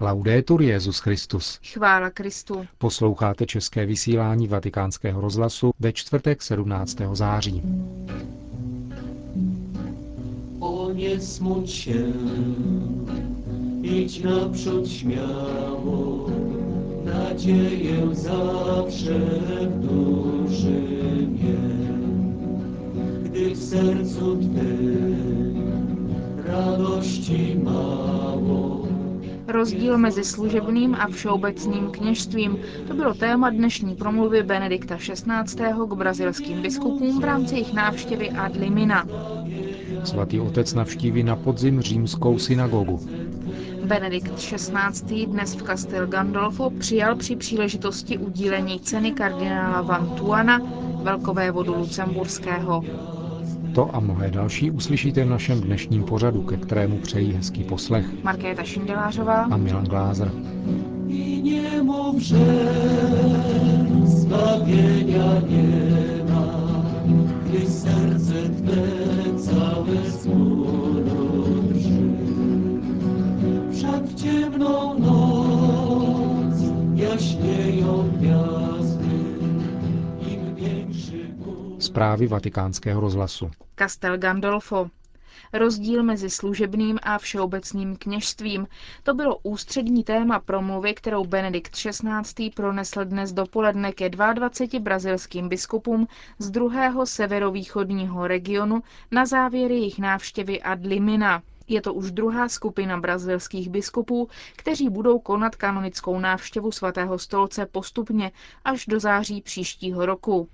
Laudetur Jezus Christus. Chvála Kristu. Posloucháte české vysílání Vatikánského rozhlasu ve čtvrtek 17. září. O nesmuť się, idź naprzód śmiało, nadzieję zawsze w duszy gdy w sercu Twym radości mało, Rozdíl mezi služebným a všeobecným kněžstvím. To bylo téma dnešní promluvy Benedikta XVI. k brazilským biskupům v rámci jejich návštěvy ad limina. Svatý otec navštíví na podzim římskou synagogu. Benedikt XVI. dnes v Castel Gandolfo přijal při příležitosti udílení ceny kardinála Van Tuana, velkovévodu Lucemburského. To a mnohé další uslyšíte v našem dnešním pořadu, ke kterému přejí hezký poslech. Markéta Šindelářová. A Milan Glázer. Ciemną noc jaśnieją gwiazdy, im większy Zprávy vatikánského rozhlasu. Castel Gandolfo. Rozdíl mezi služebným a všeobecným kněžstvím. To bylo ústřední téma promluvy, kterou Benedikt XVI. pronesl dnes dopoledne ke 22 brazilským biskupům z druhého severovýchodního regionu na závěr jejich návštěvy ad limina. Je to už druhá skupina brazilských biskupů, kteří budou konat kanonickou návštěvu svatého stolce postupně až do září příštího roku.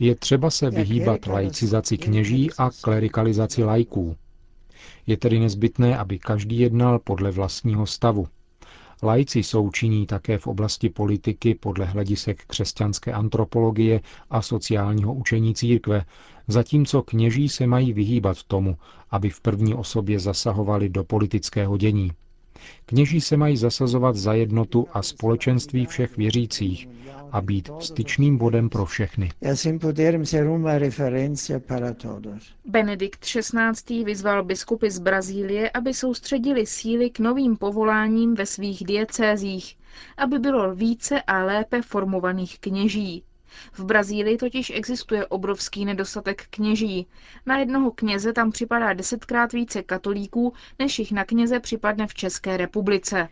Je třeba se vyhýbat laicizaci kněží a klerikalizaci lajků. Je tedy nezbytné, aby každý jednal podle vlastního stavu. Lajci jsou činí také v oblasti politiky podle hledisek křesťanské antropologie a sociálního učení církve, zatímco kněží se mají vyhýbat tomu, aby v první osobě zasahovali do politického dění. Kněží se mají zasazovat za jednotu a společenství všech věřících a být styčným bodem pro všechny. Benedikt XVI. vyzval biskupy z Brazílie, aby soustředili síly k novým povoláním ve svých diecézích, aby bylo více a lépe formovaných kněží. V Brazílii totiž existuje obrovský nedostatek kněží. Na jednoho kněze tam připadá desetkrát více katolíků, než jich na kněze připadne v České republice.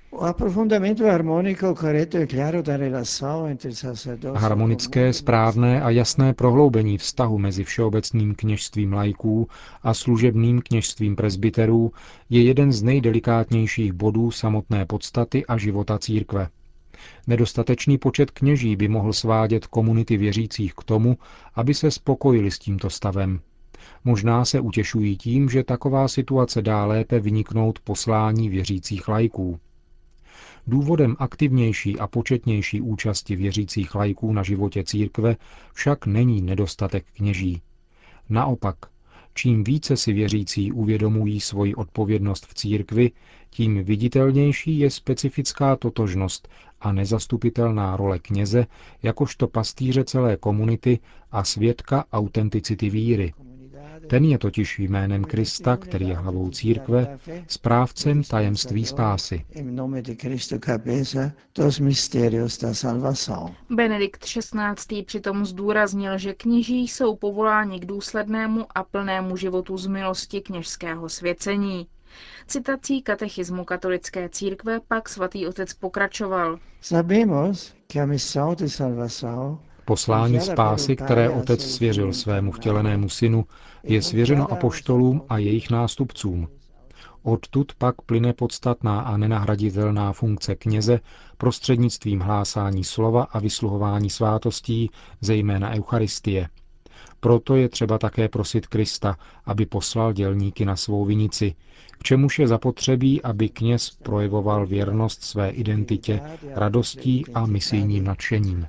Harmonické, správné a jasné prohloubení vztahu mezi všeobecným kněžstvím lajků a služebným kněžstvím presbyterů je jeden z nejdelikátnějších bodů samotné podstaty a života církve. Nedostatečný počet kněží by mohl svádět komunity věřících k tomu, aby se spokojili s tímto stavem. Možná se utěšují tím, že taková situace dá lépe vyniknout poslání věřících lajků. Důvodem aktivnější a početnější účasti věřících lajků na životě církve však není nedostatek kněží. Naopak, čím více si věřící uvědomují svoji odpovědnost v církvi, tím viditelnější je specifická totožnost a nezastupitelná role kněze jakožto pastýře celé komunity a svědka autenticity víry. Ten je totiž jménem Krista, který je hlavou církve, správcem tajemství spásy. Benedikt XVI. přitom zdůraznil, že kněží jsou povoláni k důslednému a plnému životu z milosti kněžského svěcení. Citací katechismu katolické církve pak svatý otec pokračoval. Poslání spásy, které otec svěřil svému vtělenému synu, je svěřeno apoštolům a jejich nástupcům. Odtud pak plyne podstatná a nenahraditelná funkce kněze prostřednictvím hlásání slova a vysluhování svátostí, zejména Eucharistie – proto je třeba také prosit Krista, aby poslal dělníky na svou vinici, k čemuž je zapotřebí, aby kněz projevoval věrnost své identitě radostí a misijním nadšením.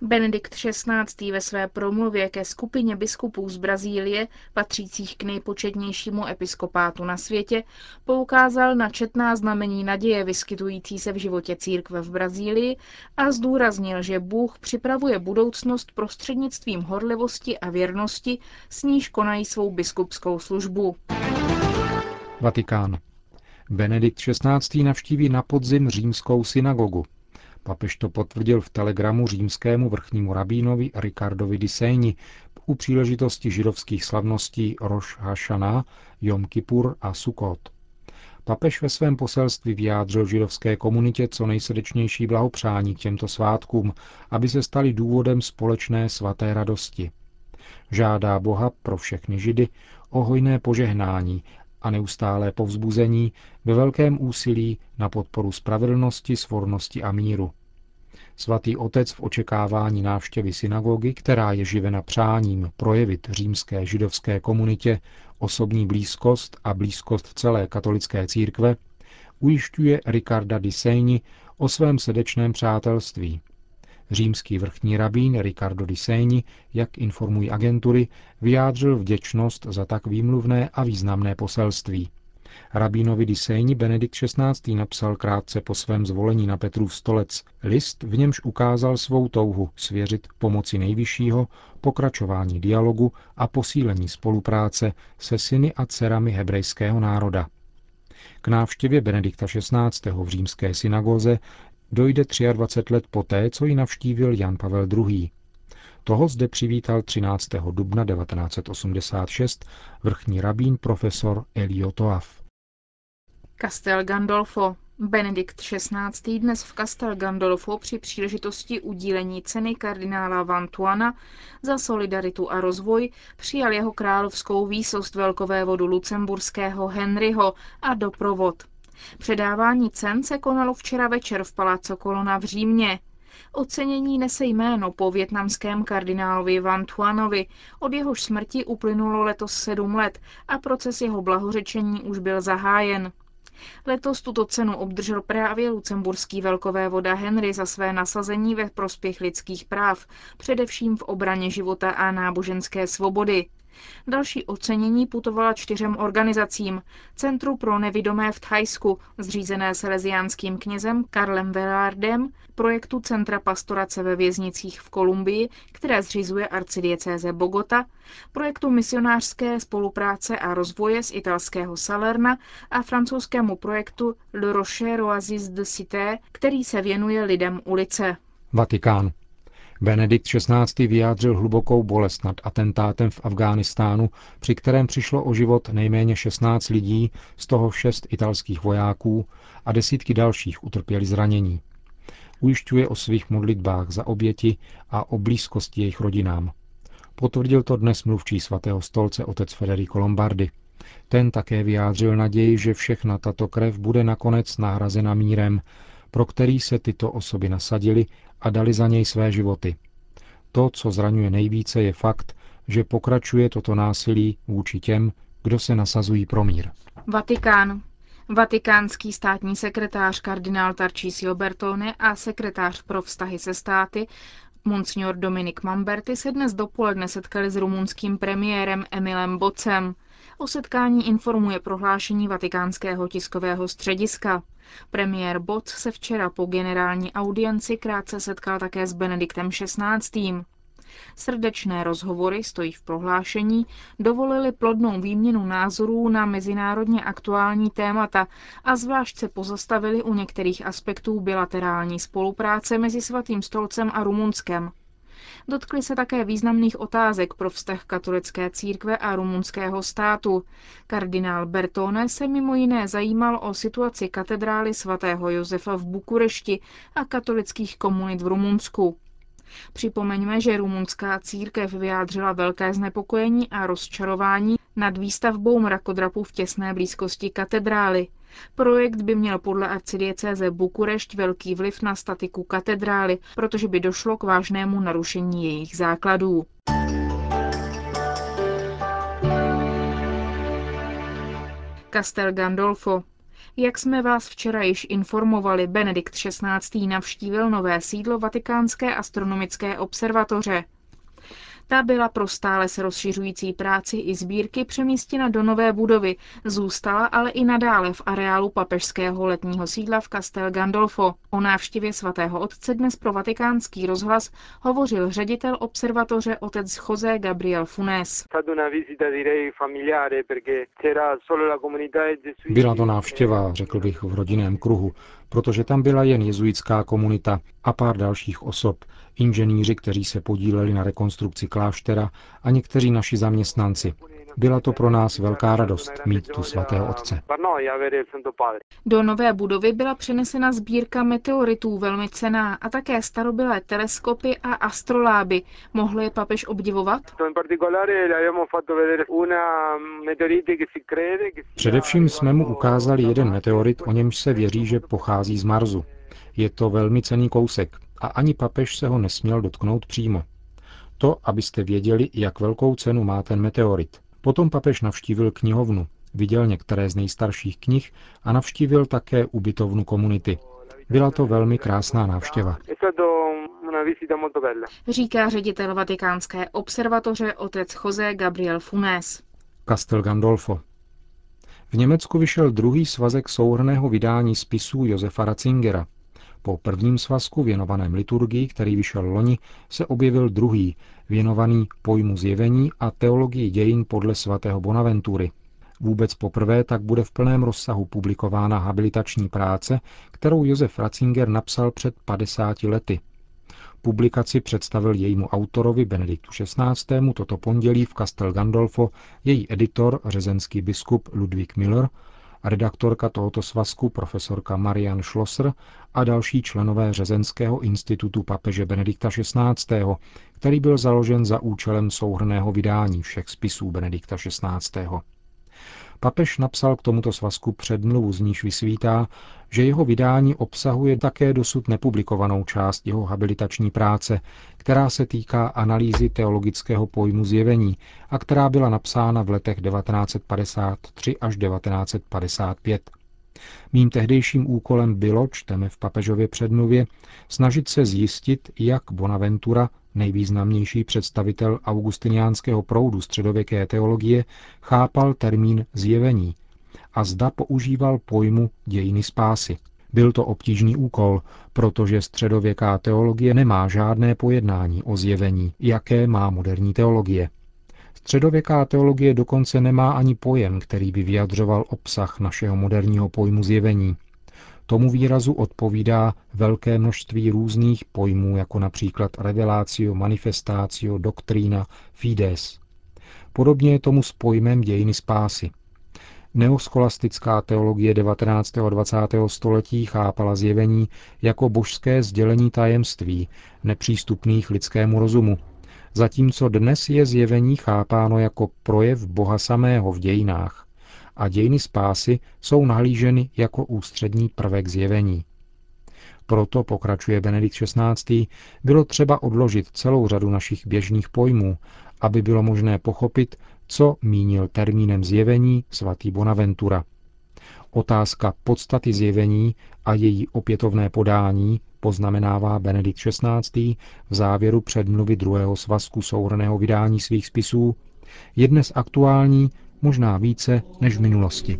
Benedikt XVI. ve své promluvě ke skupině biskupů z Brazílie, patřících k nejpočetnějšímu episkopátu na světě, poukázal na četná znamení naděje vyskytující se v životě církve v Brazílii a zdůraznil, že Bůh připravuje budoucnost prostřednictvím horlivosti a věrnosti, s níž konají svou biskupskou službu. Vatikán. Benedikt XVI. navštíví na podzim římskou synagogu. Papež to potvrdil v telegramu římskému vrchnímu rabínovi Ricardovi di Segni u příležitosti židovských slavností Rosh Hashanah, Jom Kippur a Sukkot. Papež ve svém poselství vyjádřil židovské komunitě co nejsrdečnější blahopřání k těmto svátkům, aby se stali důvodem společné svaté radosti. Žádá Boha pro všechny židy o hojné požehnání a neustálé povzbuzení ve velkém úsilí na podporu spravedlnosti, svornosti a míru. Svatý otec v očekávání návštěvy synagogy, která je živena přáním projevit římské židovské komunitě osobní blízkost a blízkost celé katolické církve, ujišťuje Ricarda di o svém srdečném přátelství – Římský vrchní rabín Ricardo di Segni, jak informují agentury, vyjádřil vděčnost za tak výmluvné a významné poselství. Rabínovi di Segni Benedikt XVI. napsal krátce po svém zvolení na Petrův stolec list, v němž ukázal svou touhu svěřit pomoci nejvyššího, pokračování dialogu a posílení spolupráce se syny a dcerami hebrejského národa. K návštěvě Benedikta XVI. v římské synagoze dojde 23 let poté, co ji navštívil Jan Pavel II. Toho zde přivítal 13. dubna 1986 vrchní rabín profesor Elio Toaf. Castel Gandolfo. Benedikt XVI. dnes v Castel Gandolfo při příležitosti udílení ceny kardinála Vantuana za solidaritu a rozvoj přijal jeho královskou výsost velkovévodu lucemburského Henryho a doprovod. Předávání cen se konalo včera večer v Palazzo Colonna v Římě. Ocenění nese jméno po větnamském kardinálovi Van Thuanovi, od jehož smrti uplynulo letos sedm let a proces jeho blahořečení už byl zahájen. Letos tuto cenu obdržel právě lucemburský voda Henry za své nasazení ve prospěch lidských práv, především v obraně života a náboženské svobody. Další ocenění putovala čtyřem organizacím. Centru pro nevidomé v Thajsku, zřízené seleziánským knězem Karlem Velardem, projektu Centra pastorace ve věznicích v Kolumbii, které zřizuje arcidiecéze Bogota, projektu misionářské spolupráce a rozvoje z italského Salerna a francouzskému projektu Le Rocher Oasis de Cité, který se věnuje lidem ulice. Vatikán. Benedikt XVI. vyjádřil hlubokou bolest nad atentátem v Afghánistánu, při kterém přišlo o život nejméně 16 lidí, z toho 6 italských vojáků a desítky dalších utrpěli zranění. Ujišťuje o svých modlitbách za oběti a o blízkosti jejich rodinám. Potvrdil to dnes mluvčí svatého stolce otec Federico Lombardi. Ten také vyjádřil naději, že všechna tato krev bude nakonec nahrazena mírem, pro který se tyto osoby nasadili a dali za něj své životy. To, co zraňuje nejvíce, je fakt, že pokračuje toto násilí vůči těm, kdo se nasazují pro mír. Vatikán. Vatikánský státní sekretář kardinál Tarcísio Bertone a sekretář pro vztahy se státy Monsignor Dominik Mamberti se dnes dopoledne setkali s rumunským premiérem Emilem Bocem. O setkání informuje prohlášení vatikánského tiskového střediska. Premiér Boc se včera po generální audienci krátce setkal také s Benediktem XVI. Srdečné rozhovory, stojí v prohlášení, dovolily plodnou výměnu názorů na mezinárodně aktuální témata a zvlášť se pozastavili u některých aspektů bilaterální spolupráce mezi Svatým stolcem a Rumunskem. Dotkli se také významných otázek pro vztah katolické církve a rumunského státu. Kardinál Bertone se mimo jiné zajímal o situaci katedrály svatého Josefa v Bukurešti a katolických komunit v Rumunsku. Připomeňme, že rumunská církev vyjádřila velké znepokojení a rozčarování nad výstavbou mrakodrapu v těsné blízkosti katedrály. Projekt by měl podle arcidiecéze Bukurešť velký vliv na statiku katedrály, protože by došlo k vážnému narušení jejich základů. Castel Gandolfo. Jak jsme vás včera již informovali, Benedikt XVI. navštívil nové sídlo Vatikánské astronomické observatoře. Ta byla pro stále se rozšiřující práci i sbírky přemístěna do nové budovy, zůstala ale i nadále v areálu papežského letního sídla v Castel Gandolfo. O návštěvě svatého otce dnes pro vatikánský rozhlas hovořil ředitel observatoře otec José Gabriel Funes. Byla to návštěva, řekl bych, v rodinném kruhu, protože tam byla jen jezuitská komunita a pár dalších osob, inženýři, kteří se podíleli na rekonstrukci kláštera a někteří naši zaměstnanci. Byla to pro nás velká radost mít tu svatého otce. Do nové budovy byla přenesena sbírka meteoritů velmi cená a také starobylé teleskopy a astroláby. Mohl je papež obdivovat? Především jsme mu ukázali jeden meteorit, o němž se věří, že pochází z Marsu. Je to velmi cený kousek a ani papež se ho nesměl dotknout přímo. To, abyste věděli, jak velkou cenu má ten meteorit. Potom papež navštívil knihovnu, viděl některé z nejstarších knih a navštívil také ubytovnu komunity. Byla to velmi krásná návštěva. Říká ředitel vatikánské observatoře otec José Gabriel Funes. Castel Gandolfo. V Německu vyšel druhý svazek souhrného vydání spisů Josefa Ratzingera. Po prvním svazku věnovaném liturgii, který vyšel loni, se objevil druhý, věnovaný pojmu zjevení a teologii dějin podle svatého Bonaventury. Vůbec poprvé tak bude v plném rozsahu publikována habilitační práce, kterou Josef Ratzinger napsal před 50 lety. Publikaci představil jejímu autorovi Benediktu XVI. toto pondělí v Castel Gandolfo její editor, řezenský biskup Ludwig Miller, redaktorka tohoto svazku profesorka Marian Schlosser a další členové Řezenského institutu papeže Benedikta XVI., který byl založen za účelem souhrného vydání všech spisů Benedikta XVI. Papež napsal k tomuto svazku předmluvu, z níž vysvítá, že jeho vydání obsahuje také dosud nepublikovanou část jeho habilitační práce, která se týká analýzy teologického pojmu zjevení a která byla napsána v letech 1953 až 1955. Mým tehdejším úkolem bylo, čteme v papežově předmluvě, snažit se zjistit, jak Bonaventura, nejvýznamnější představitel augustiniánského proudu středověké teologie, chápal termín zjevení a zda používal pojmu dějiny spásy. Byl to obtížný úkol, protože středověká teologie nemá žádné pojednání o zjevení, jaké má moderní teologie. Středověká teologie dokonce nemá ani pojem, který by vyjadřoval obsah našeho moderního pojmu zjevení. Tomu výrazu odpovídá velké množství různých pojmů, jako například revelácio, manifestácio, doktrína, fides. Podobně je tomu s pojmem dějiny spásy. Neoscholastická teologie 19. a 20. století chápala zjevení jako božské sdělení tajemství, nepřístupných lidskému rozumu, zatímco dnes je zjevení chápáno jako projev Boha samého v dějinách a dějiny spásy jsou nahlíženy jako ústřední prvek zjevení. Proto, pokračuje Benedikt XVI., bylo třeba odložit celou řadu našich běžných pojmů, aby bylo možné pochopit, co mínil termínem zjevení svatý Bonaventura. Otázka podstaty zjevení a její opětovné podání poznamenává Benedikt XVI. v závěru předmluvy druhého svazku souhrného vydání svých spisů, je dnes aktuální možná více než v minulosti.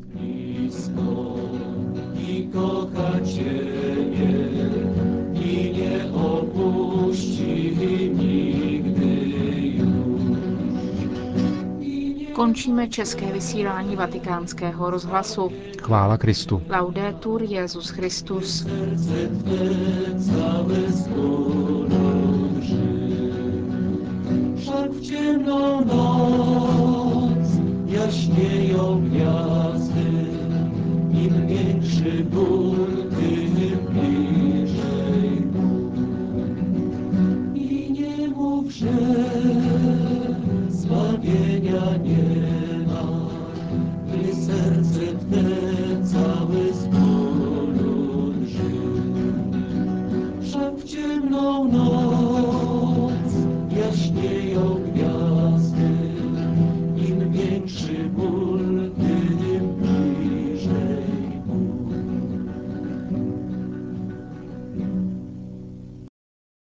Končíme české vysílání vatikánského rozhlasu. Chvála Kristu. Laudetur Jezus Christus. Však v ciemną noc jaśnieją gwiazdy, im większy ból, tym bliżej I nie mów, że zbawienia nie